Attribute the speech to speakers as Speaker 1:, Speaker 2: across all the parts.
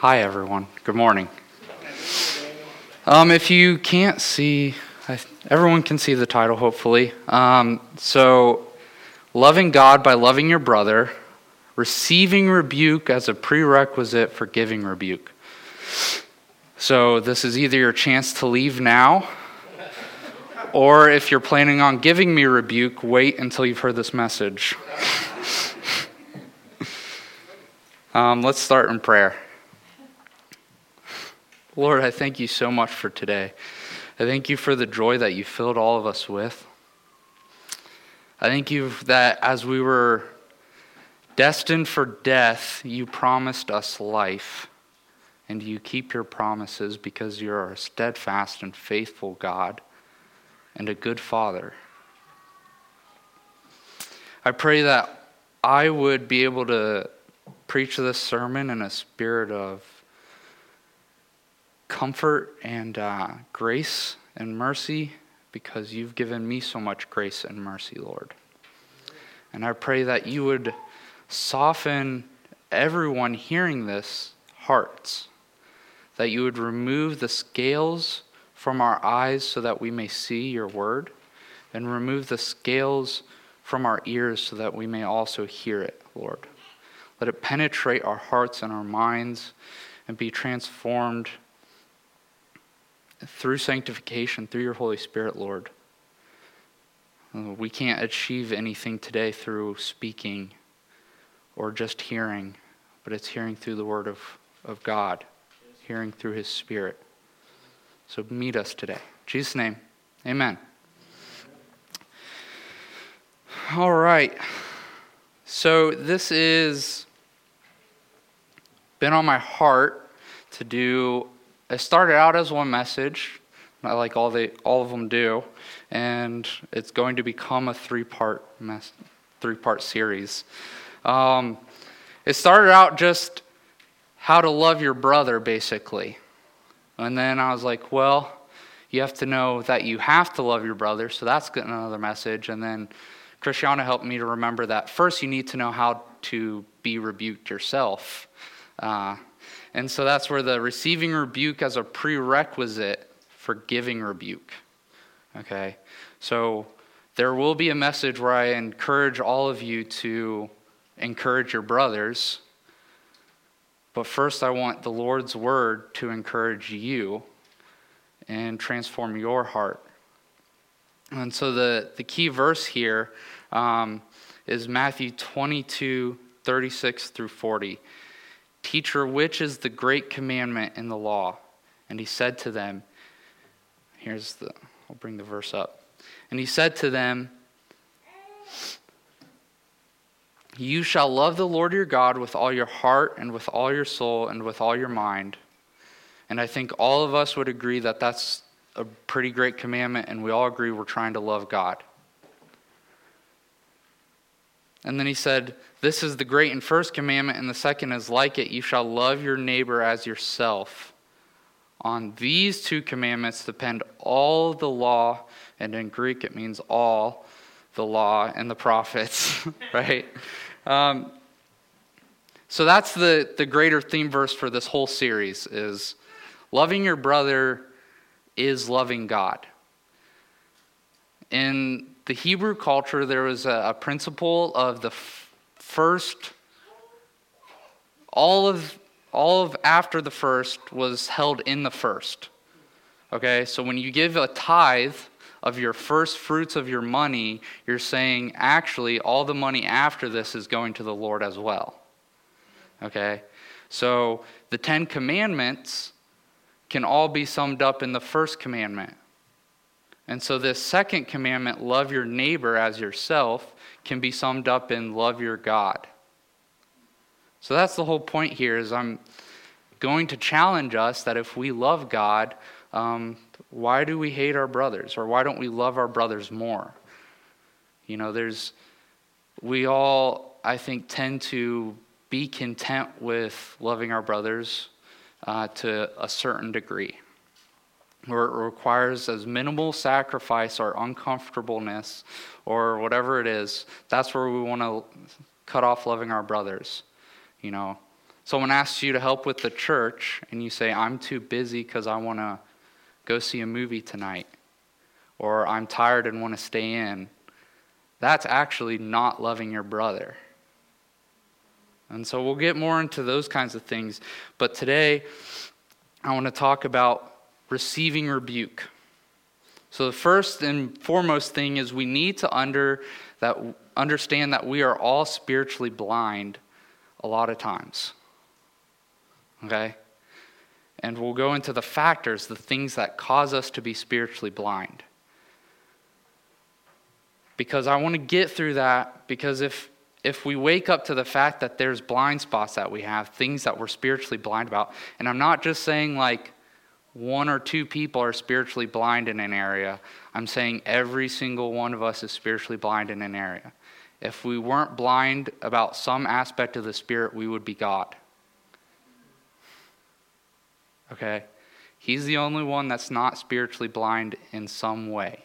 Speaker 1: Hi, everyone. Good morning. Um, if you can't see, I, everyone can see the title, hopefully. Um, so, loving God by loving your brother, receiving rebuke as a prerequisite for giving rebuke. So, this is either your chance to leave now, or if you're planning on giving me rebuke, wait until you've heard this message. um, let's start in prayer. Lord, I thank you so much for today. I thank you for the joy that you filled all of us with. I thank you that as we were destined for death, you promised us life. And you keep your promises because you're a steadfast and faithful God and a good Father. I pray that I would be able to preach this sermon in a spirit of comfort and uh, grace and mercy because you've given me so much grace and mercy, Lord. And I pray that you would soften everyone hearing this hearts, that you would remove the scales from our eyes so that we may see your word, and remove the scales from our ears so that we may also hear it, Lord. Let it penetrate our hearts and our minds and be transformed through sanctification, through your Holy Spirit, Lord. Uh, we can't achieve anything today through speaking or just hearing, but it's hearing through the Word of, of God, hearing through His Spirit. So meet us today. In Jesus' name, amen. All right. So this is been on my heart to do it started out as one message, like all the all of them do, and it's going to become a three part mess, three part series. Um, it started out just how to love your brother, basically, and then I was like, well, you have to know that you have to love your brother, so that's another message, and then. Christiana helped me to remember that first you need to know how to be rebuked yourself. Uh, and so that's where the receiving rebuke as a prerequisite for giving rebuke. Okay? So there will be a message where I encourage all of you to encourage your brothers. But first, I want the Lord's word to encourage you and transform your heart. And so the, the key verse here um, is Matthew 22, 36 through 40. Teacher, which is the great commandment in the law? And he said to them, Here's the, I'll bring the verse up. And he said to them, You shall love the Lord your God with all your heart and with all your soul and with all your mind. And I think all of us would agree that that's a pretty great commandment, and we all agree we're trying to love God. And then he said, This is the great and first commandment, and the second is like it you shall love your neighbor as yourself. On these two commandments depend all the law, and in Greek it means all the law and the prophets, right? Um, so that's the, the greater theme verse for this whole series is loving your brother is loving God. In the Hebrew culture, there was a, a principle of the f- first, all of, all of after the first was held in the first. Okay, so when you give a tithe of your first fruits of your money, you're saying actually all the money after this is going to the Lord as well. Okay, so the Ten Commandments can all be summed up in the first commandment and so, this second commandment, love your neighbor as yourself, can be summed up in love your God. So, that's the whole point here is I'm going to challenge us that if we love God, um, why do we hate our brothers? Or why don't we love our brothers more? You know, there's, we all, I think, tend to be content with loving our brothers uh, to a certain degree where it requires as minimal sacrifice or uncomfortableness or whatever it is, that's where we want to cut off loving our brothers. You know, someone asks you to help with the church and you say, I'm too busy because I want to go see a movie tonight, or I'm tired and want to stay in, that's actually not loving your brother. And so we'll get more into those kinds of things. But today, I want to talk about receiving rebuke. So the first and foremost thing is we need to under that understand that we are all spiritually blind a lot of times. Okay? And we'll go into the factors, the things that cause us to be spiritually blind. Because I want to get through that, because if, if we wake up to the fact that there's blind spots that we have, things that we're spiritually blind about, and I'm not just saying like one or two people are spiritually blind in an area, I'm saying every single one of us is spiritually blind in an area. If we weren't blind about some aspect of the Spirit, we would be God. Okay? He's the only one that's not spiritually blind in some way.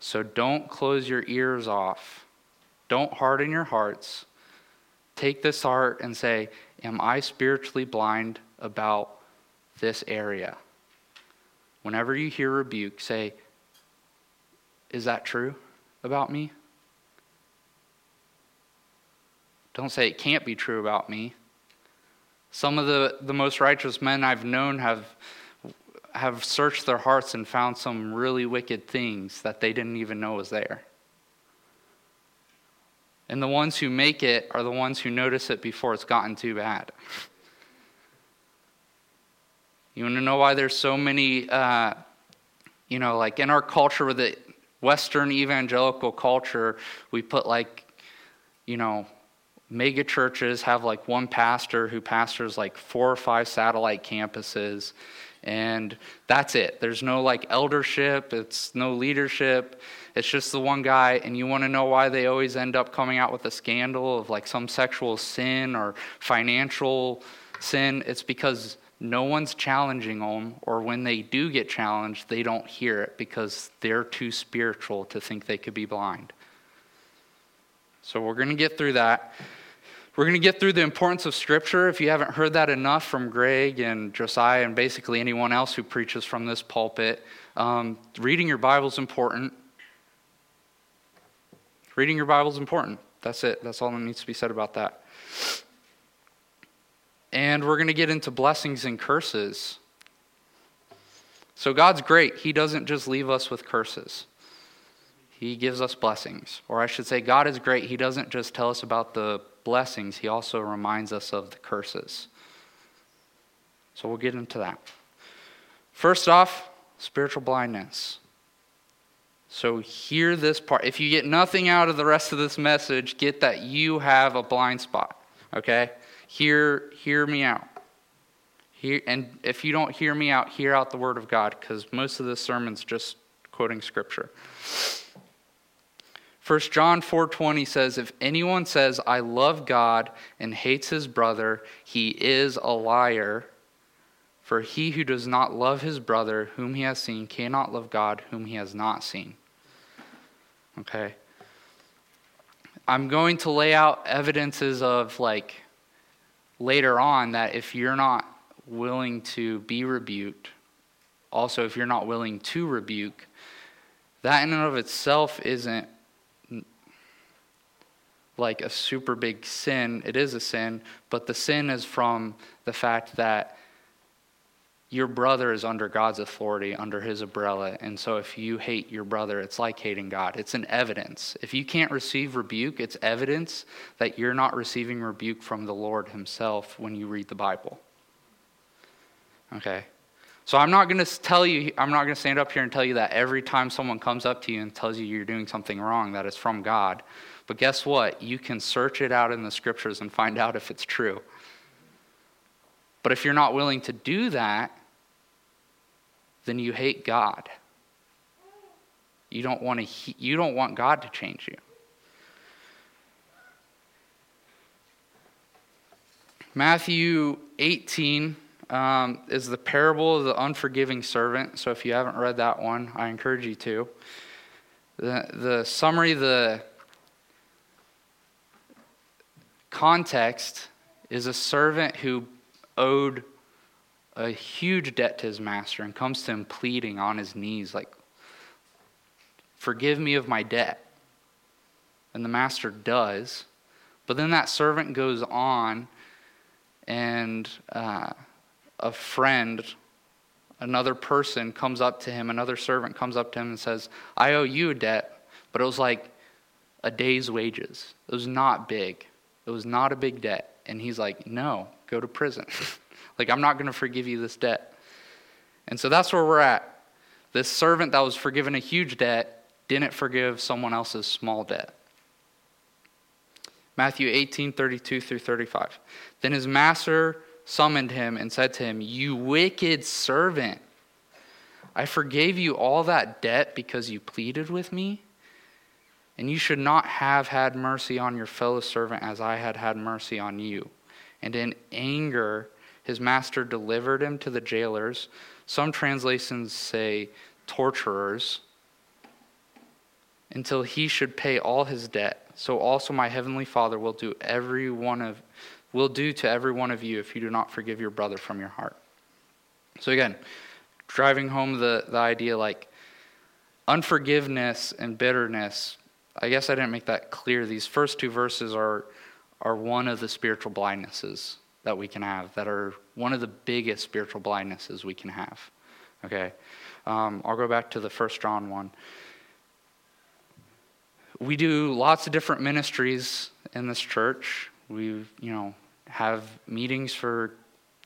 Speaker 1: So don't close your ears off. Don't harden your hearts. Take this heart and say, Am I spiritually blind about this area? Whenever you hear rebuke, say, Is that true about me? Don't say it can't be true about me. Some of the, the most righteous men I've known have, have searched their hearts and found some really wicked things that they didn't even know was there. And the ones who make it are the ones who notice it before it's gotten too bad. You want to know why there's so many, uh, you know, like in our culture, with the Western evangelical culture, we put like, you know, mega churches have like one pastor who pastors like four or five satellite campuses and that's it. There's no like eldership it's no leadership it's just the one guy and you want to know why they always end up coming out with a scandal of like some sexual sin or financial sin? It's because no one's challenging them or when they do get challenged they don't hear it because they're too spiritual to think they could be blind so we're going to get through that we're going to get through the importance of Scripture. If you haven't heard that enough from Greg and Josiah and basically anyone else who preaches from this pulpit, um, reading your Bible is important. Reading your Bible is important. That's it. That's all that needs to be said about that. And we're going to get into blessings and curses. So God's great. He doesn't just leave us with curses. He gives us blessings. Or I should say, God is great. He doesn't just tell us about the blessings, he also reminds us of the curses. So we'll get into that. First off, spiritual blindness. So hear this part. If you get nothing out of the rest of this message, get that you have a blind spot. Okay? Hear hear me out. Hear, and if you don't hear me out, hear out the word of God, because most of this sermon's just quoting scripture. 1 John 4:20 says if anyone says I love God and hates his brother, he is a liar. For he who does not love his brother whom he has seen cannot love God whom he has not seen. Okay? I'm going to lay out evidences of like later on that if you're not willing to be rebuked, also if you're not willing to rebuke, that in and of itself isn't like a super big sin. It is a sin, but the sin is from the fact that your brother is under God's authority, under his umbrella. And so if you hate your brother, it's like hating God. It's an evidence. If you can't receive rebuke, it's evidence that you're not receiving rebuke from the Lord himself when you read the Bible. Okay? So I'm not going to tell you, I'm not going to stand up here and tell you that every time someone comes up to you and tells you you're doing something wrong, that it's from God. But guess what? You can search it out in the scriptures and find out if it's true. But if you're not willing to do that, then you hate God. You don't want to you don't want God to change you. Matthew 18 um, is the parable of the unforgiving servant. So if you haven't read that one, I encourage you to. The, the summary, the context is a servant who owed a huge debt to his master and comes to him pleading on his knees, like, Forgive me of my debt. And the master does. But then that servant goes on, and uh, a friend, another person comes up to him, another servant comes up to him and says, I owe you a debt, but it was like a day's wages. It was not big. It was not a big debt. And he's like, No, go to prison. like, I'm not going to forgive you this debt. And so that's where we're at. This servant that was forgiven a huge debt didn't forgive someone else's small debt. Matthew 18, 32 through 35. Then his master summoned him and said to him, You wicked servant, I forgave you all that debt because you pleaded with me. And you should not have had mercy on your fellow servant as I had had mercy on you. And in anger, his master delivered him to the jailers. Some translations say torturers until he should pay all his debt. So also my heavenly Father will do every one of will do to every one of you if you do not forgive your brother from your heart. So again, driving home the, the idea like unforgiveness and bitterness, I guess I didn't make that clear. These first two verses are are one of the spiritual blindnesses that we can have, that are one of the biggest spiritual blindnesses we can have. Okay. Um, I'll go back to the first John one we do lots of different ministries in this church. We, you know, have meetings for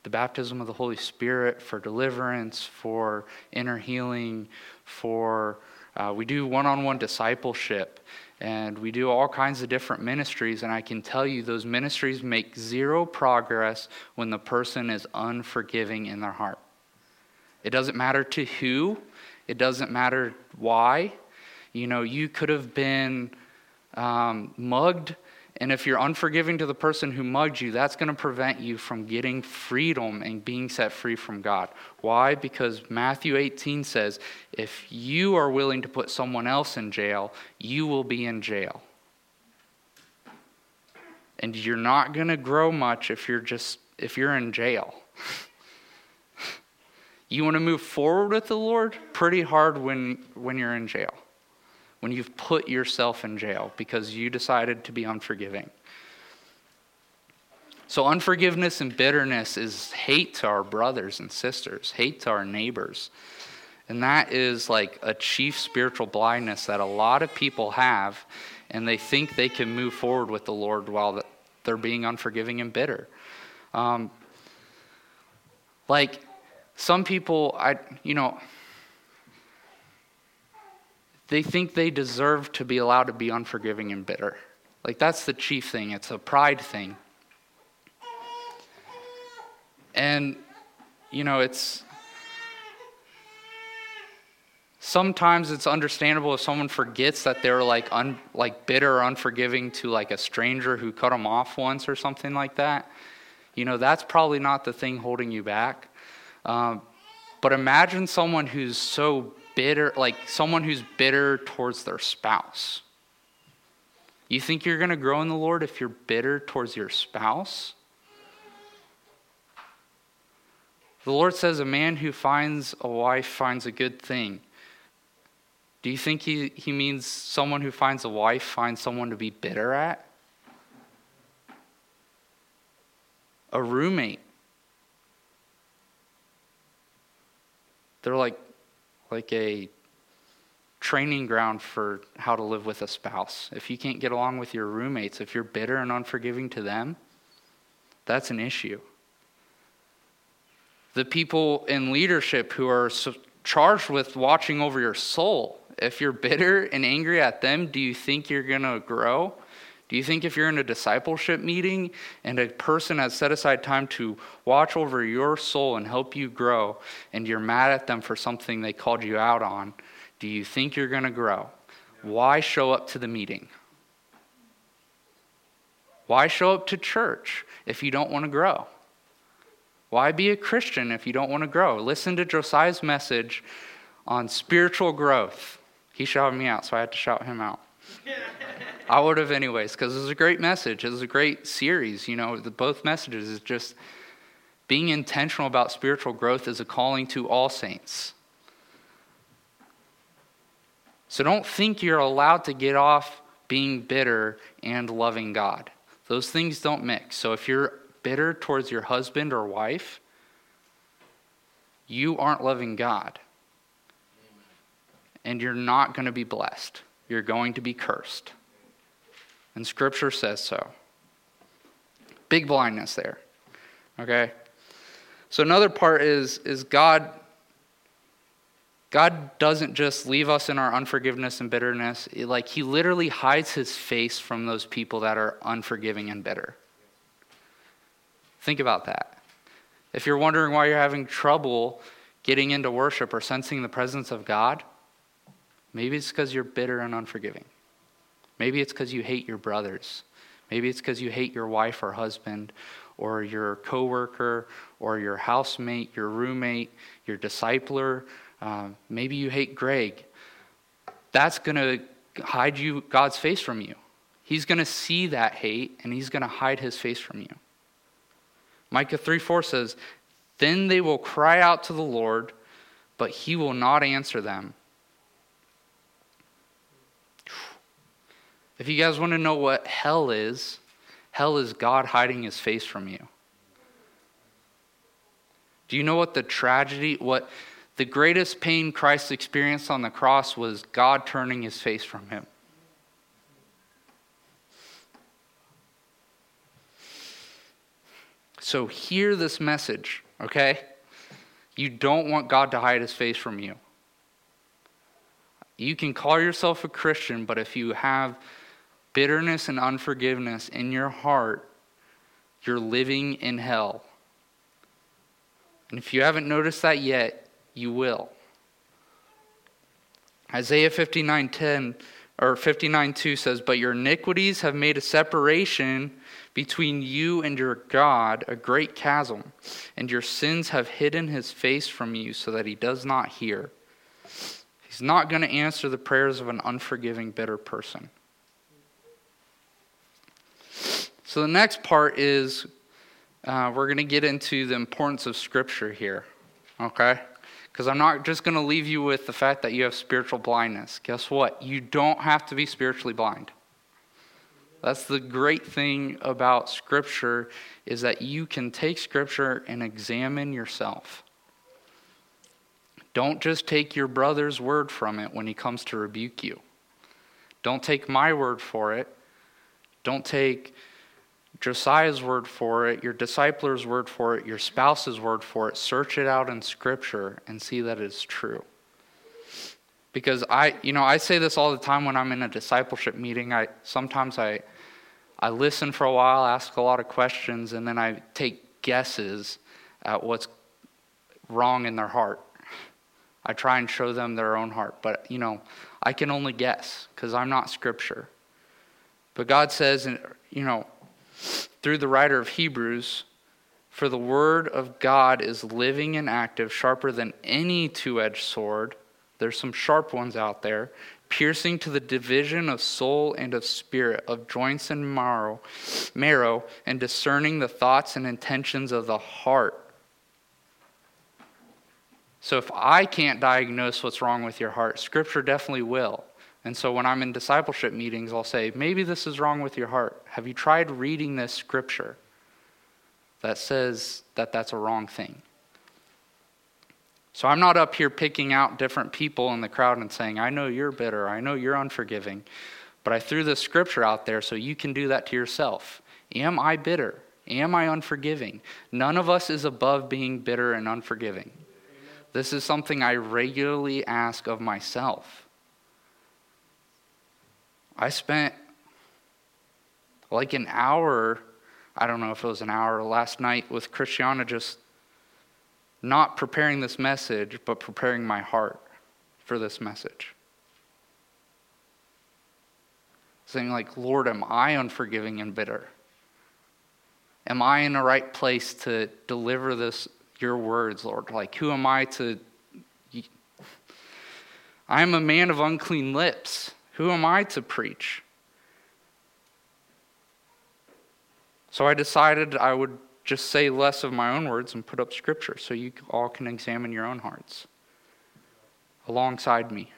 Speaker 1: the baptism of the Holy Spirit, for deliverance, for inner healing, for uh, we do one-on-one discipleship, and we do all kinds of different ministries. And I can tell you, those ministries make zero progress when the person is unforgiving in their heart. It doesn't matter to who. It doesn't matter why. You know, you could have been um, mugged, and if you're unforgiving to the person who mugged you, that's going to prevent you from getting freedom and being set free from God. Why? Because Matthew 18 says, if you are willing to put someone else in jail, you will be in jail. And you're not going to grow much if you're just if you're in jail. you want to move forward with the Lord pretty hard when when you're in jail when you've put yourself in jail because you decided to be unforgiving. So, unforgiveness and bitterness is hate to our brothers and sisters, hate to our neighbors. And that is like a chief spiritual blindness that a lot of people have, and they think they can move forward with the Lord while they're being unforgiving and bitter. Um, like some people, I, you know, they think they deserve to be allowed to be unforgiving and bitter. Like, that's the chief thing, it's a pride thing. And, you know, it's. Sometimes it's understandable if someone forgets that they're like un, like bitter or unforgiving to like a stranger who cut them off once or something like that. You know, that's probably not the thing holding you back. Um, but imagine someone who's so bitter, like someone who's bitter towards their spouse. You think you're going to grow in the Lord if you're bitter towards your spouse? The Lord says a man who finds a wife finds a good thing. Do you think he, he means someone who finds a wife finds someone to be bitter at? A roommate. They're like like a training ground for how to live with a spouse. If you can't get along with your roommates, if you're bitter and unforgiving to them, that's an issue. The people in leadership who are charged with watching over your soul, if you're bitter and angry at them, do you think you're going to grow? Do you think if you're in a discipleship meeting and a person has set aside time to watch over your soul and help you grow, and you're mad at them for something they called you out on, do you think you're going to grow? Why show up to the meeting? Why show up to church if you don't want to grow? Why be a Christian if you don't want to grow? Listen to Josiah's message on spiritual growth. He shouted me out, so I had to shout him out. I would have anyways, because it was a great message. It was a great series. You know, the, both messages is just being intentional about spiritual growth is a calling to all saints. So don't think you're allowed to get off being bitter and loving God. Those things don't mix. So if you're bitter towards your husband or wife, you aren't loving God. And you're not going to be blessed. You're going to be cursed. And Scripture says so. Big blindness there. Okay? So another part is, is God God doesn't just leave us in our unforgiveness and bitterness. Like, He literally hides His face from those people that are unforgiving and bitter. Think about that. If you're wondering why you're having trouble getting into worship or sensing the presence of God, maybe it's because you're bitter and unforgiving. Maybe it's because you hate your brothers. Maybe it's because you hate your wife or husband or your coworker or your housemate, your roommate, your discipler, um, maybe you hate Greg. That's going to hide you God's face from you. He's going to see that hate and he's going to hide his face from you. Micah 3 4 says, Then they will cry out to the Lord, but he will not answer them. If you guys want to know what hell is, hell is God hiding his face from you. Do you know what the tragedy, what the greatest pain Christ experienced on the cross was God turning his face from him. So, hear this message, okay? You don't want God to hide his face from you. You can call yourself a Christian, but if you have bitterness and unforgiveness in your heart, you're living in hell. And if you haven't noticed that yet, you will. Isaiah 59:10 or 59:2 says, "But your iniquities have made a separation between you and your God, a great chasm, and your sins have hidden his face from you so that he does not hear." He's not going to answer the prayers of an unforgiving, bitter person. So the next part is uh, we're going to get into the importance of Scripture here. Okay? Because I'm not just going to leave you with the fact that you have spiritual blindness. Guess what? You don't have to be spiritually blind. That's the great thing about Scripture is that you can take Scripture and examine yourself. Don't just take your brother's word from it when he comes to rebuke you. Don't take my word for it. Don't take Josiah's word for it, your discipler's word for it, your spouse's word for it. Search it out in Scripture and see that it's true. Because I, you know, I say this all the time when I'm in a discipleship meeting. I sometimes I, I listen for a while, ask a lot of questions, and then I take guesses at what's wrong in their heart. I try and show them their own heart, but you know, I can only guess because I'm not Scripture. But God says, you know, through the writer of Hebrews, for the word of God is living and active, sharper than any two edged sword. There's some sharp ones out there, piercing to the division of soul and of spirit, of joints and marrow, marrow, and discerning the thoughts and intentions of the heart. So if I can't diagnose what's wrong with your heart, Scripture definitely will. And so when I'm in discipleship meetings, I'll say, maybe this is wrong with your heart. Have you tried reading this scripture that says that that's a wrong thing? So I'm not up here picking out different people in the crowd and saying, I know you're bitter, I know you're unforgiving, but I threw this scripture out there so you can do that to yourself. Am I bitter? Am I unforgiving? None of us is above being bitter and unforgiving. This is something I regularly ask of myself. I spent like an hour, I don't know if it was an hour last night with Christiana just not preparing this message, but preparing my heart for this message. Saying, like, Lord, am I unforgiving and bitter? Am I in the right place to deliver this, your words, Lord? Like, who am I to. I am a man of unclean lips. Who am I to preach? So I decided I would just say less of my own words and put up scripture so you all can examine your own hearts alongside me.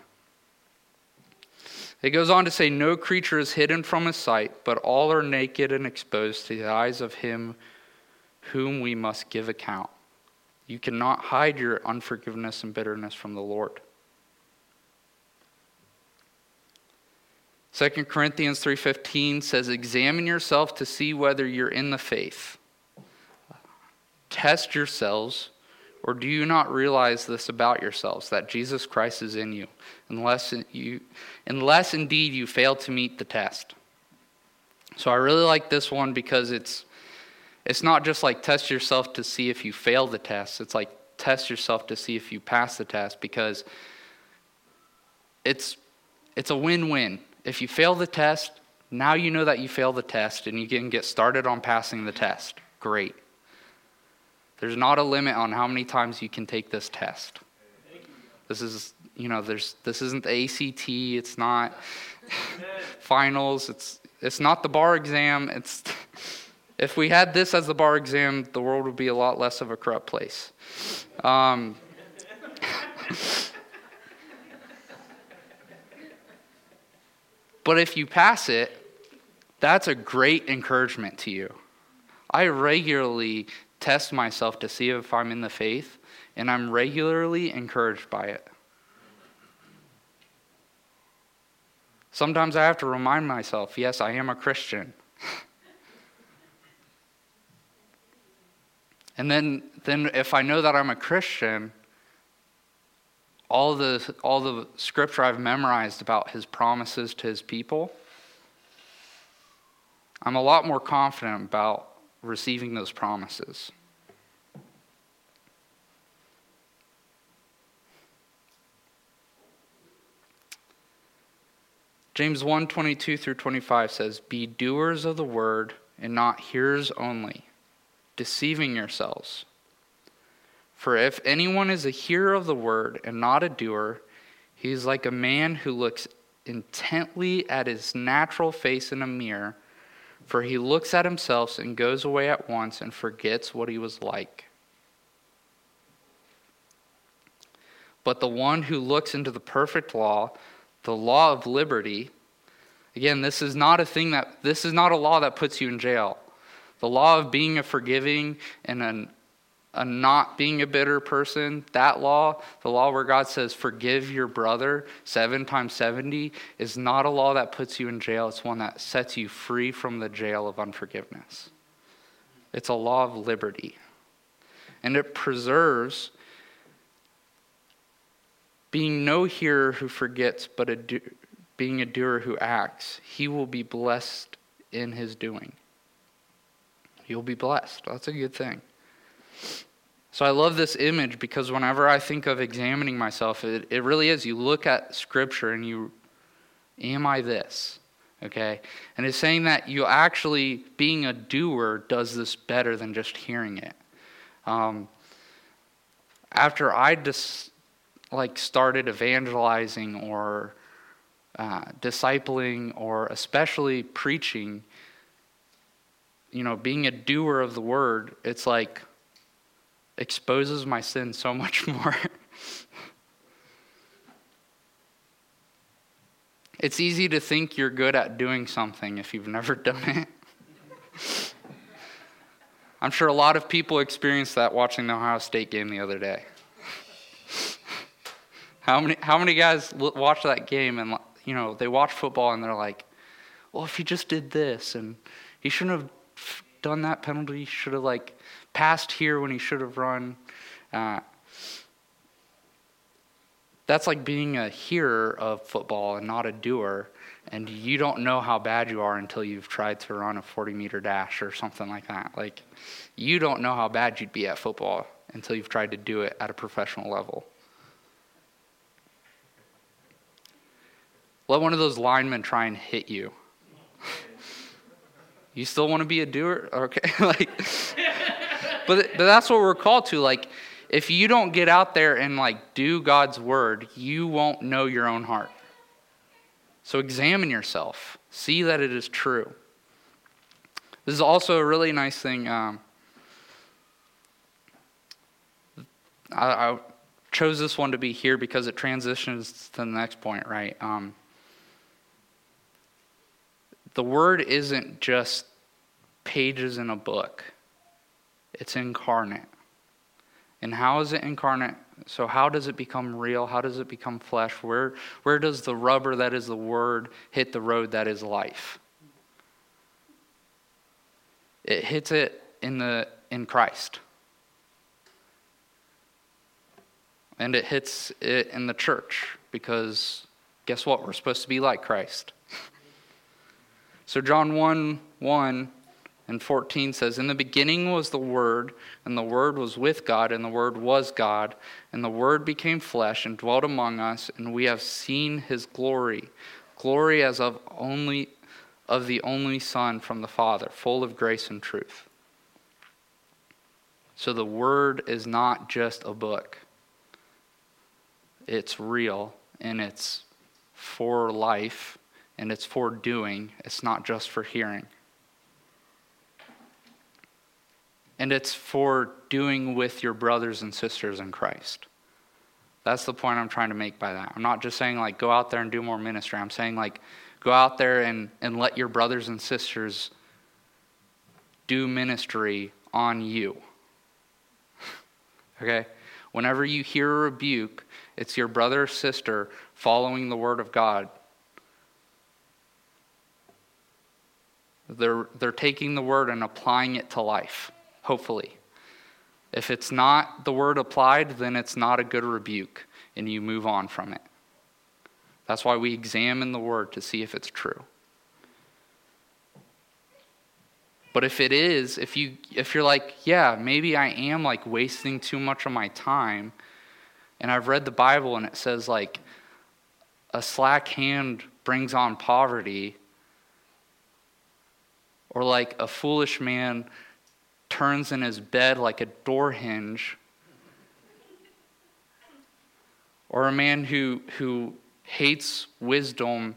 Speaker 1: It goes on to say, No creature is hidden from his sight, but all are naked and exposed to the eyes of him whom we must give account. You cannot hide your unforgiveness and bitterness from the Lord. 2 Corinthians 3:15 says examine yourself to see whether you're in the faith. Test yourselves or do you not realize this about yourselves that Jesus Christ is in you unless you unless indeed you fail to meet the test. So I really like this one because it's it's not just like test yourself to see if you fail the test. It's like test yourself to see if you pass the test because it's it's a win-win. If you fail the test, now you know that you failed the test and you can get started on passing the test. Great. There's not a limit on how many times you can take this test. This is, you know, there's this isn't the ACT, it's not finals, it's it's not the bar exam. It's if we had this as the bar exam, the world would be a lot less of a corrupt place. Um, but if you pass it, that's a great encouragement to you. I regularly test myself to see if I'm in the faith, and I'm regularly encouraged by it. Sometimes I have to remind myself yes, I am a Christian. and then, then if I know that I'm a Christian, all the, all the scripture I've memorized about his promises to his people, I'm a lot more confident about receiving those promises. James 1 22 through 25 says, Be doers of the word and not hearers only, deceiving yourselves. For if anyone is a hearer of the word and not a doer, he is like a man who looks intently at his natural face in a mirror for he looks at himself and goes away at once and forgets what he was like. But the one who looks into the perfect law, the law of liberty, again, this is not a thing that, this is not a law that puts you in jail. The law of being a forgiving and an a not being a bitter person, that law, the law where God says, forgive your brother seven times 70, is not a law that puts you in jail. It's one that sets you free from the jail of unforgiveness. It's a law of liberty. And it preserves being no hearer who forgets, but a do, being a doer who acts. He will be blessed in his doing. You'll be blessed. That's a good thing. So I love this image because whenever I think of examining myself, it, it really is. You look at Scripture and you, am I this? Okay? And it's saying that you actually, being a doer, does this better than just hearing it. Um, after I just like started evangelizing or uh, discipling or especially preaching, you know, being a doer of the word, it's like exposes my sin so much more. it's easy to think you're good at doing something if you've never done it. I'm sure a lot of people experienced that watching the Ohio State game the other day. How many, how many guys watch that game and, you know, they watch football and they're like, well, if he just did this and he shouldn't have done that penalty, he should have, like, passed here when he should have run. Uh, that's like being a hearer of football and not a doer. And you don't know how bad you are until you've tried to run a 40 meter dash or something like that. Like, you don't know how bad you'd be at football until you've tried to do it at a professional level. Let one of those linemen try and hit you. you still want to be a doer? Okay. like, but, but that's what we're called to. Like, if you don't get out there and like do God's word, you won't know your own heart. So examine yourself, see that it is true. This is also a really nice thing. Um, I, I, chose this one to be here because it transitions to the next point, right? Um, the word isn't just pages in a book, it's incarnate. And how is it incarnate? So, how does it become real? How does it become flesh? Where, where does the rubber that is the word hit the road that is life? It hits it in, the, in Christ. And it hits it in the church because guess what? We're supposed to be like Christ. So, John 1 1 and 14 says, In the beginning was the Word, and the Word was with God, and the Word was God. And the Word became flesh and dwelt among us, and we have seen his glory, glory as of only of the only Son from the Father, full of grace and truth. So the Word is not just a book, it's real, and it's for life, and it's for doing, it's not just for hearing. And it's for doing with your brothers and sisters in Christ. That's the point I'm trying to make by that. I'm not just saying, like, go out there and do more ministry. I'm saying, like, go out there and, and let your brothers and sisters do ministry on you. okay? Whenever you hear a rebuke, it's your brother or sister following the word of God. They're, they're taking the word and applying it to life hopefully. If it's not the word applied, then it's not a good rebuke, and you move on from it. That's why we examine the word to see if it's true. But if it is, if you if you're like, yeah, maybe I am like wasting too much of my time, and I've read the Bible and it says like a slack hand brings on poverty, or like a foolish man turns in his bed like a door hinge, or a man who, who hates wisdom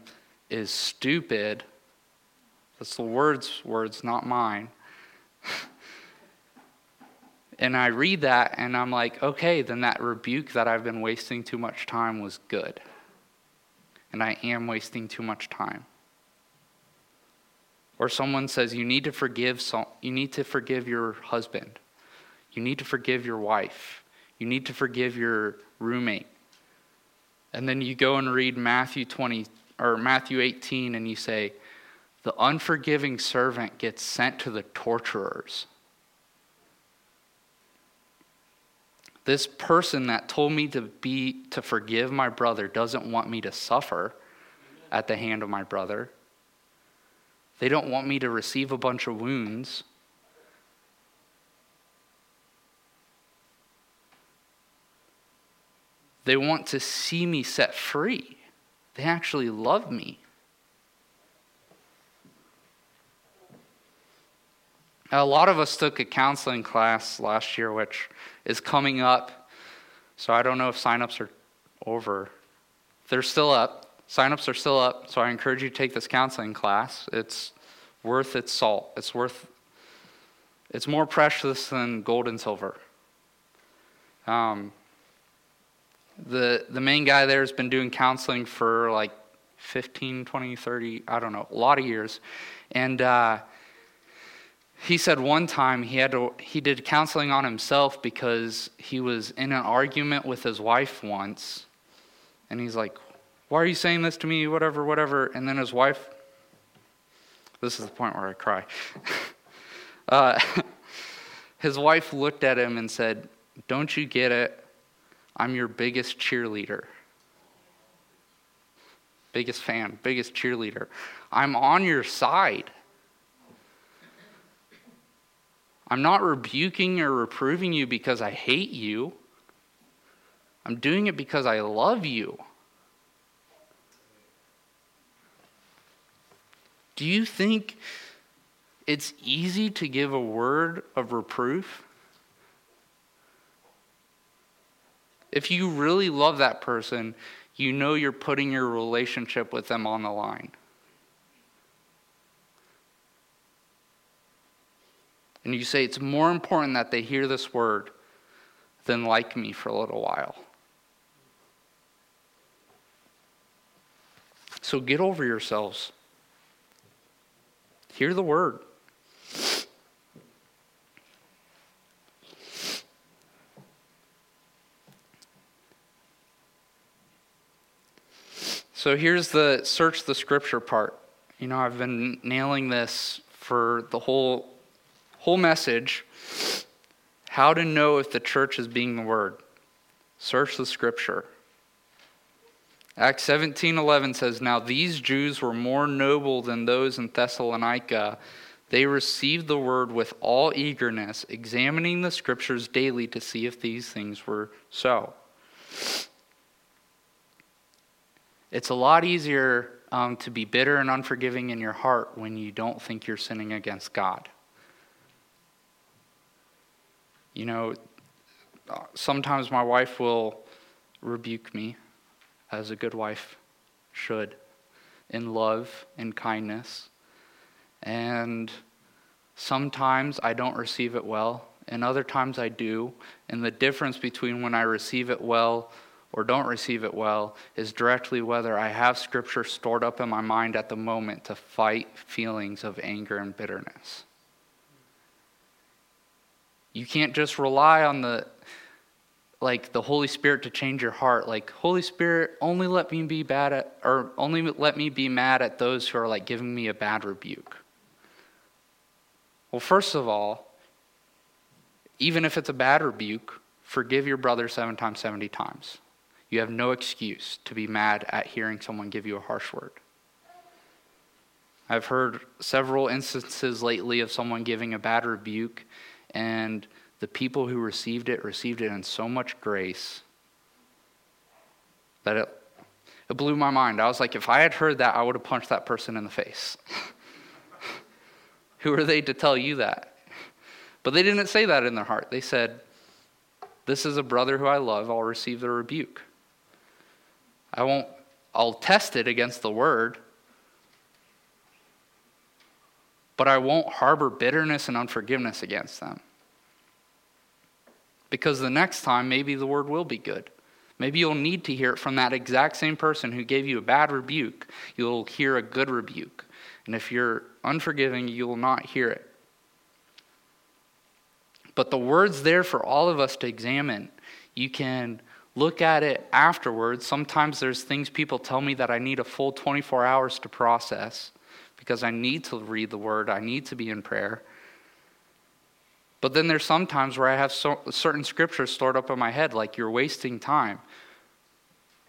Speaker 1: is stupid. That's the Lord's words, not mine. and I read that and I'm like, okay, then that rebuke that I've been wasting too much time was good. And I am wasting too much time or someone says you need to forgive you need to forgive your husband. You need to forgive your wife. You need to forgive your roommate. And then you go and read matthew 20 or matthew 18 and you say the unforgiving servant gets sent to the torturers. This person that told me to be to forgive my brother doesn't want me to suffer at the hand of my brother they don't want me to receive a bunch of wounds. They want to see me set free. They actually love me. A lot of us took a counseling class last year, which is coming up. So I don't know if signups are over. They're still up. Signups are still up, so I encourage you to take this counseling class. It's worth its salt. It's worth it's more precious than gold and silver. Um, the the main guy there has been doing counseling for like 15, 20, 30, I don't know, a lot of years. And uh, he said one time he had to he did counseling on himself because he was in an argument with his wife once and he's like why are you saying this to me? Whatever, whatever. And then his wife, this is the point where I cry. uh, his wife looked at him and said, Don't you get it? I'm your biggest cheerleader. Biggest fan, biggest cheerleader. I'm on your side. I'm not rebuking or reproving you because I hate you. I'm doing it because I love you. Do you think it's easy to give a word of reproof? If you really love that person, you know you're putting your relationship with them on the line. And you say it's more important that they hear this word than like me for a little while. So get over yourselves. Hear the word. So here's the search the scripture part. You know, I've been nailing this for the whole whole message. How to know if the church is being the word. Search the scripture. Acts 17:11 says, "Now these Jews were more noble than those in Thessalonica. They received the word with all eagerness, examining the scriptures daily to see if these things were so." It's a lot easier um, to be bitter and unforgiving in your heart when you don't think you're sinning against God. You know, sometimes my wife will rebuke me, as a good wife should, in love and kindness. And sometimes I don't receive it well, and other times I do. And the difference between when I receive it well or don't receive it well is directly whether I have scripture stored up in my mind at the moment to fight feelings of anger and bitterness. You can't just rely on the like the Holy Spirit to change your heart. Like, Holy Spirit, only let me be bad at or only let me be mad at those who are like giving me a bad rebuke. Well, first of all, even if it's a bad rebuke, forgive your brother seven times, 70 times. You have no excuse to be mad at hearing someone give you a harsh word. I've heard several instances lately of someone giving a bad rebuke, and the people who received it received it in so much grace that it, it blew my mind. I was like, if I had heard that, I would have punched that person in the face. who are they to tell you that? But they didn't say that in their heart. They said, This is a brother who I love. I'll receive the rebuke. I won't, I'll test it against the word, but I won't harbor bitterness and unforgiveness against them. Because the next time, maybe the word will be good. Maybe you'll need to hear it from that exact same person who gave you a bad rebuke. You'll hear a good rebuke. And if you're unforgiving, you will not hear it. But the word's there for all of us to examine. You can look at it afterwards. Sometimes there's things people tell me that I need a full 24 hours to process because I need to read the word, I need to be in prayer. But then there's some times where I have so, certain scriptures stored up in my head, like you're wasting time.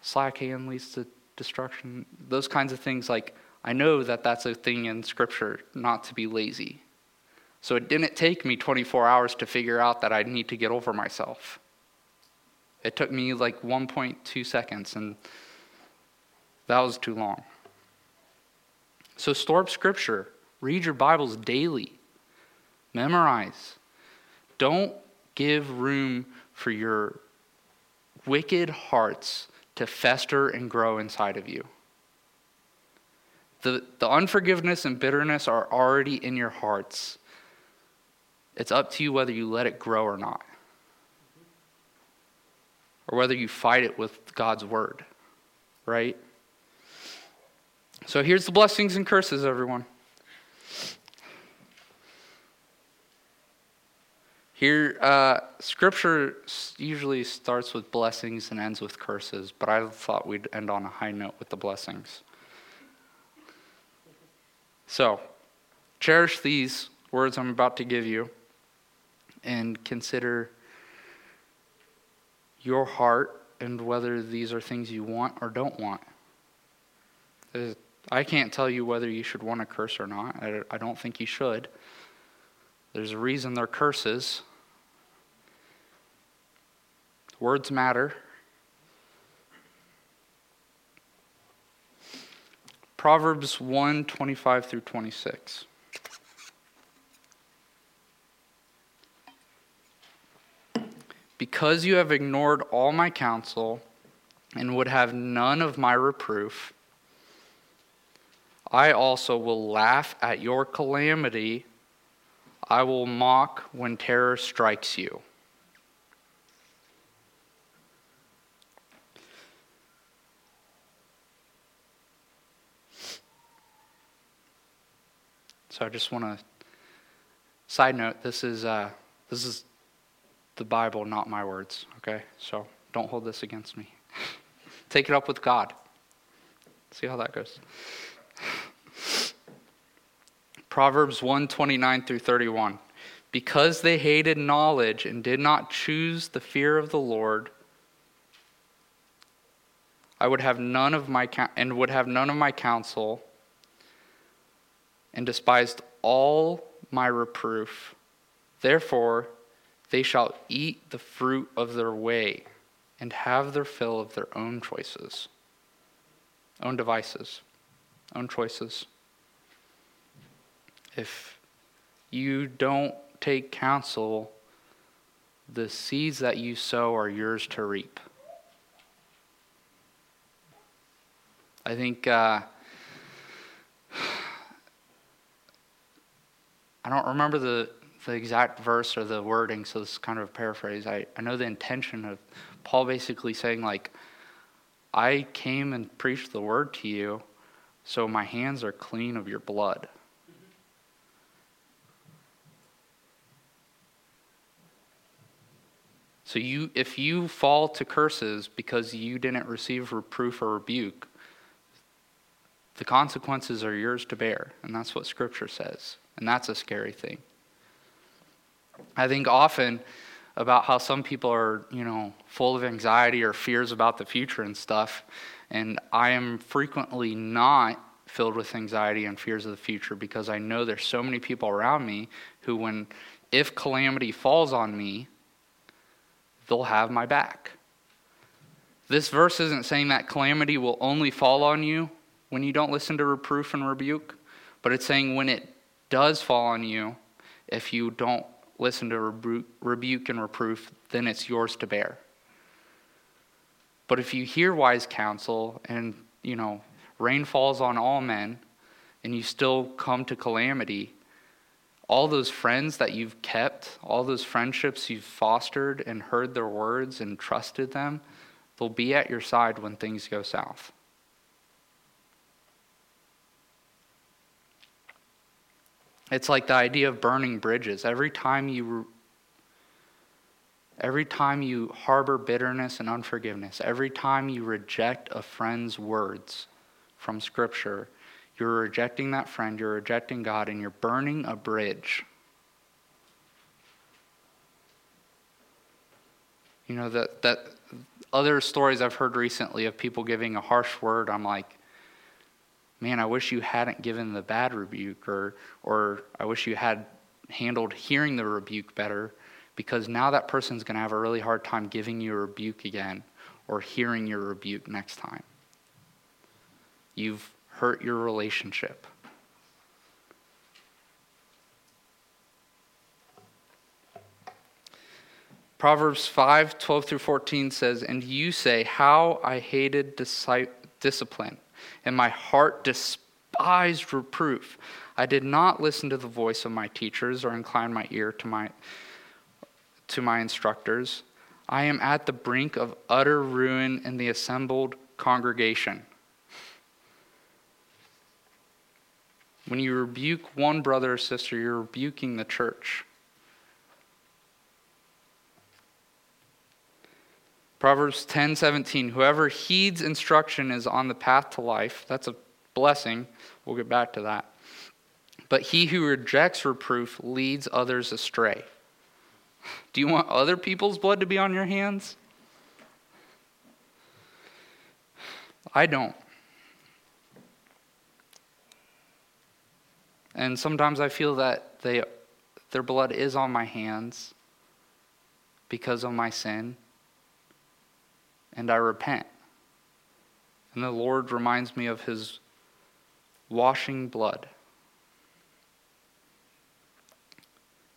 Speaker 1: Slack hand leads to destruction. Those kinds of things, like I know that that's a thing in scripture, not to be lazy. So it didn't take me 24 hours to figure out that I need to get over myself. It took me like 1.2 seconds, and that was too long. So, store up scripture, read your Bibles daily, memorize. Don't give room for your wicked hearts to fester and grow inside of you. The, the unforgiveness and bitterness are already in your hearts. It's up to you whether you let it grow or not or whether you fight it with God's word, right? So here's the blessings and curses, everyone. Here, uh, scripture usually starts with blessings and ends with curses, but I thought we'd end on a high note with the blessings. So, cherish these words I'm about to give you and consider your heart and whether these are things you want or don't want. I can't tell you whether you should want a curse or not. I don't think you should. There's a reason they're curses. Words matter. Proverbs 1 25 through 26. Because you have ignored all my counsel and would have none of my reproof, I also will laugh at your calamity. I will mock when terror strikes you. So I just want to side note this is uh, this is the Bible, not my words. Okay, so don't hold this against me. Take it up with God. See how that goes. Proverbs 1 29 through 31. Because they hated knowledge and did not choose the fear of the Lord, I would have none of my and would have none of my counsel and despised all my reproof. Therefore, they shall eat the fruit of their way and have their fill of their own choices, own devices, own choices. If you don't take counsel, the seeds that you sow are yours to reap. I think uh, I don't remember the, the exact verse or the wording, so this is kind of a paraphrase. I, I know the intention of Paul basically saying, like, I came and preached the word to you, so my hands are clean of your blood. So you if you fall to curses because you didn't receive reproof or rebuke, the consequences are yours to bear, and that's what scripture says. And that's a scary thing. I think often about how some people are, you know, full of anxiety or fears about the future and stuff. And I am frequently not filled with anxiety and fears of the future because I know there's so many people around me who, when, if calamity falls on me, they'll have my back. This verse isn't saying that calamity will only fall on you when you don't listen to reproof and rebuke, but it's saying when it does fall on you, if you don't listen to rebu- rebuke and reproof, then it's yours to bear. But if you hear wise counsel and, you know, rain falls on all men and you still come to calamity, all those friends that you've kept, all those friendships you've fostered and heard their words and trusted them, they'll be at your side when things go south. It's like the idea of burning bridges. Every time you every time you harbor bitterness and unforgiveness, every time you reject a friend's words from scripture, you're rejecting that friend, you're rejecting God, and you're burning a bridge. You know, that, that other stories I've heard recently of people giving a harsh word, I'm like, man, I wish you hadn't given the bad rebuke, or, or I wish you had handled hearing the rebuke better, because now that person's going to have a really hard time giving you a rebuke again or hearing your rebuke next time. You've hurt your relationship. Proverbs 5 12 through 14 says, And you say, How I hated discipline and my heart despised reproof. I did not listen to the voice of my teachers or incline my ear to my, to my instructors. I am at the brink of utter ruin in the assembled congregation. When you rebuke one brother or sister, you're rebuking the church. Proverbs 10:17 Whoever heeds instruction is on the path to life. That's a blessing. We'll get back to that. But he who rejects reproof leads others astray. Do you want other people's blood to be on your hands? I don't. And sometimes I feel that they, their blood is on my hands because of my sin and I repent. And the Lord reminds me of his washing blood.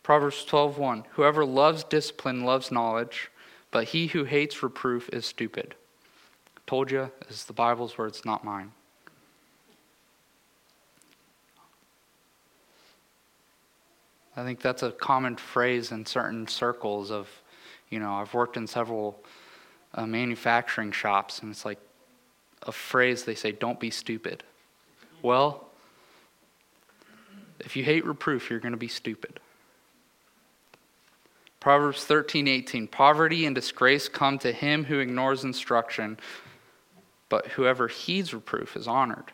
Speaker 1: Proverbs 12:1 Whoever loves discipline loves knowledge, but he who hates reproof is stupid. Told you, is the Bible's words, not mine. I think that's a common phrase in certain circles of, you know, I've worked in several uh, manufacturing shops, and it's like a phrase they say, don't be stupid. Well, if you hate reproof, you're going to be stupid. Proverbs 13, 18. Poverty and disgrace come to him who ignores instruction, but whoever heeds reproof is honored.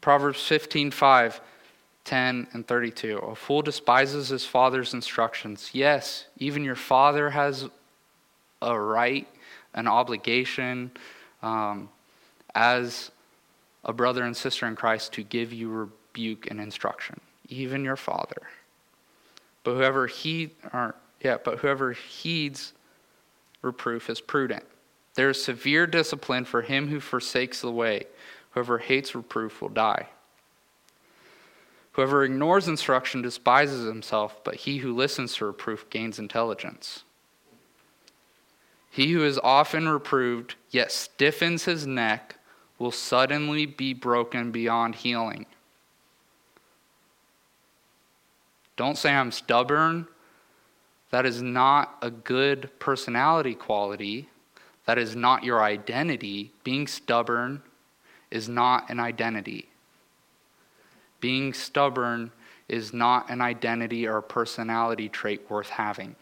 Speaker 1: Proverbs 15, 5, 10, and 32. A fool despises his father's instructions. Yes, even your father has a right, an obligation um, as a brother and sister in Christ to give you rebuke and instruction. Even your father. But whoever he or yeah, but whoever heeds reproof is prudent. There is severe discipline for him who forsakes the way. Whoever hates reproof will die. Whoever ignores instruction despises himself, but he who listens to reproof gains intelligence. He who is often reproved, yet stiffens his neck, will suddenly be broken beyond healing. Don't say I'm stubborn. That is not a good personality quality. That is not your identity. Being stubborn is not an identity. Being stubborn is not an identity or a personality trait worth having.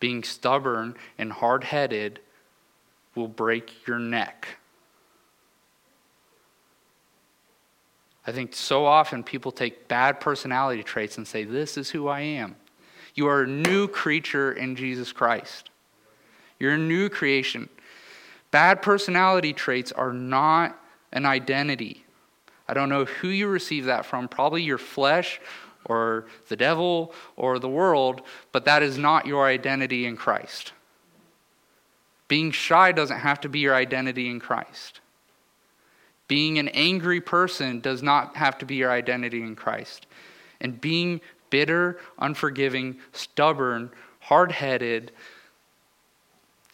Speaker 1: Being stubborn and hard headed will break your neck. I think so often people take bad personality traits and say, This is who I am. You are a new creature in Jesus Christ. You're a new creation. Bad personality traits are not an identity. I don't know who you receive that from, probably your flesh or the devil or the world, but that is not your identity in Christ. Being shy doesn't have to be your identity in Christ. Being an angry person does not have to be your identity in Christ. And being bitter, unforgiving, stubborn, hard headed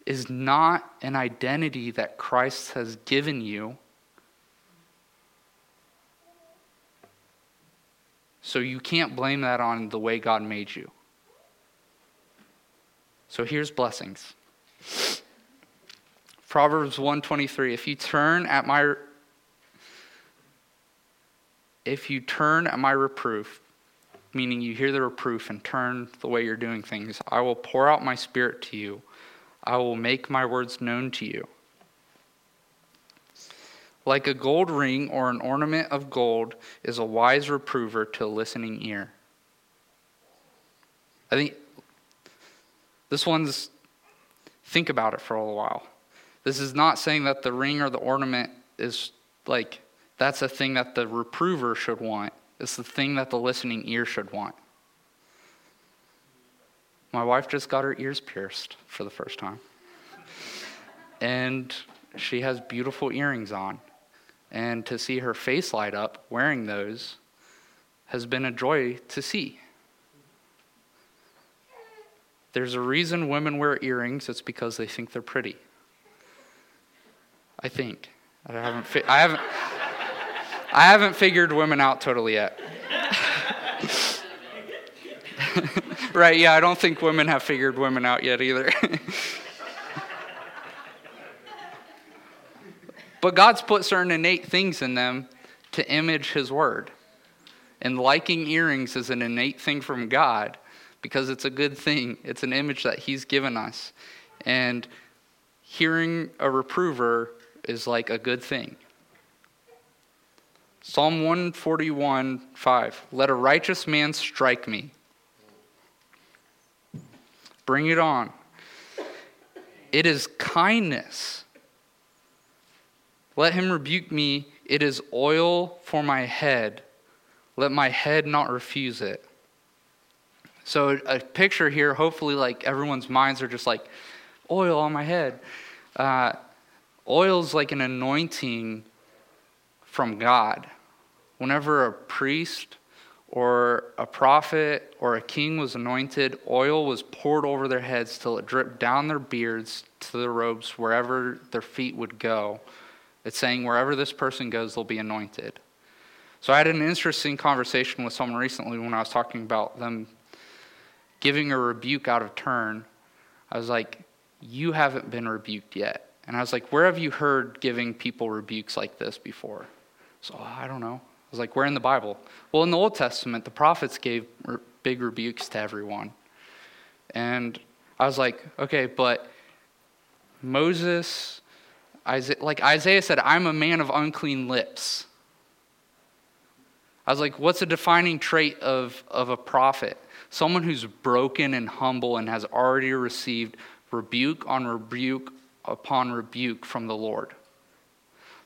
Speaker 1: is not an identity that Christ has given you. So you can't blame that on the way God made you. So here's blessings. Proverbs 123 If you turn at my if you turn at my reproof, meaning you hear the reproof and turn the way you're doing things, I will pour out my spirit to you. I will make my words known to you. Like a gold ring or an ornament of gold is a wise reprover to a listening ear. I think this one's, think about it for a little while. This is not saying that the ring or the ornament is like that's the thing that the reprover should want. It's the thing that the listening ear should want. My wife just got her ears pierced for the first time. And she has beautiful earrings on. And to see her face light up wearing those has been a joy to see. There's a reason women wear earrings, it's because they think they're pretty. I think. I haven't, fi- I haven't, I haven't figured women out totally yet. right, yeah, I don't think women have figured women out yet either. but God's put certain innate things in them to image His Word. And liking earrings is an innate thing from God because it's a good thing. It's an image that He's given us. And hearing a reprover is like a good thing. Psalm 141 5. Let a righteous man strike me. Bring it on. It is kindness. Let him rebuke me. It is oil for my head. Let my head not refuse it. So, a picture here, hopefully, like everyone's minds are just like, oil on my head. Uh, oil is like an anointing from God whenever a priest or a prophet or a king was anointed, oil was poured over their heads till it dripped down their beards to the robes wherever their feet would go. It's saying wherever this person goes, they'll be anointed. So I had an interesting conversation with someone recently when I was talking about them giving a rebuke out of turn. I was like, You haven't been rebuked yet. And I was like, Where have you heard giving people rebukes like this before? So oh, I don't know. I was like, Where in the Bible? Well, in the Old Testament, the prophets gave big rebukes to everyone. And I was like, Okay, but Moses, Isaiah, like Isaiah said, I'm a man of unclean lips. I was like, what's a defining trait of, of a prophet? Someone who's broken and humble and has already received rebuke on rebuke upon rebuke from the Lord.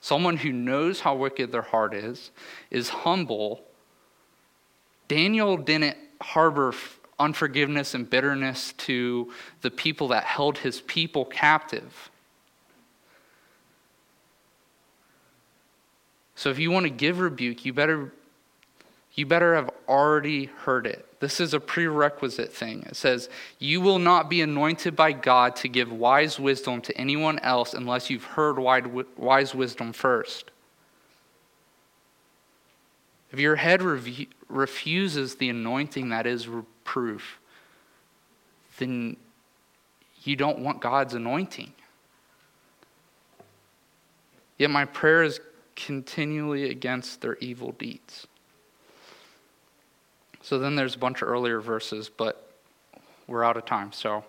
Speaker 1: Someone who knows how wicked their heart is, is humble. Daniel didn't harbor unforgiveness and bitterness to the people that held his people captive. So if you want to give rebuke, you better you better have already heard it. This is a prerequisite thing. It says, You will not be anointed by God to give wise wisdom to anyone else unless you've heard wise wisdom first. If your head refuses the anointing that is reproof, then you don't want God's anointing. Yet my prayer is continually against their evil deeds. So then there's a bunch of earlier verses, but we're out of time. So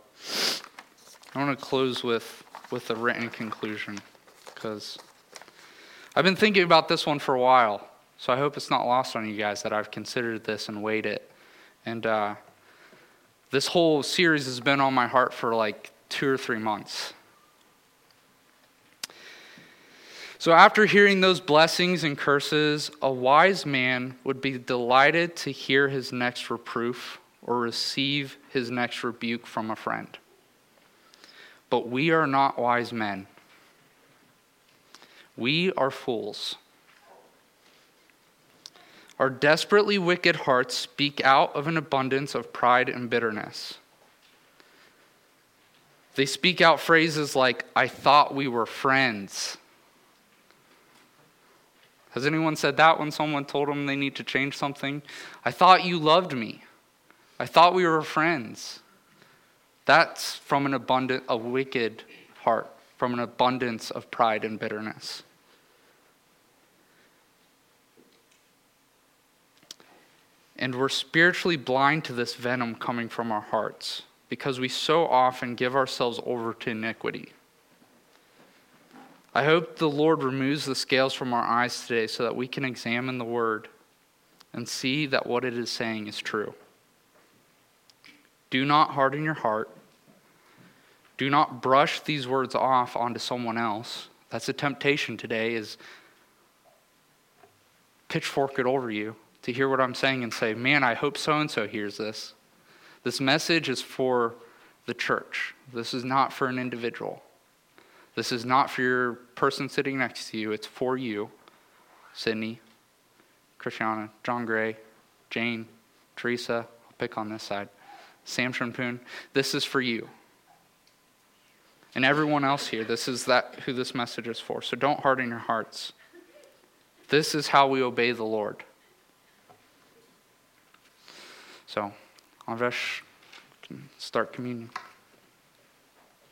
Speaker 1: I want to close with, with a written conclusion because I've been thinking about this one for a while. So I hope it's not lost on you guys that I've considered this and weighed it. And uh, this whole series has been on my heart for like two or three months. So, after hearing those blessings and curses, a wise man would be delighted to hear his next reproof or receive his next rebuke from a friend. But we are not wise men. We are fools. Our desperately wicked hearts speak out of an abundance of pride and bitterness. They speak out phrases like, I thought we were friends. Has anyone said that when someone told them they need to change something? I thought you loved me. I thought we were friends. That's from an abundant, a wicked heart, from an abundance of pride and bitterness. And we're spiritually blind to this venom coming from our hearts because we so often give ourselves over to iniquity. I hope the Lord removes the scales from our eyes today so that we can examine the Word and see that what it is saying is true. Do not harden your heart. Do not brush these words off onto someone else. That's a temptation today is pitchfork it over you to hear what I'm saying and say, "Man, I hope so and so hears this." This message is for the church. This is not for an individual. This is not for your person sitting next to you, it's for you. Sydney, Christiana, John Gray, Jane, Teresa, I'll pick on this side, Sam Shunpoon. This is for you. And everyone else here, this is that who this message is for. So don't harden your hearts. This is how we obey the Lord. So, Anvesh, can start communion.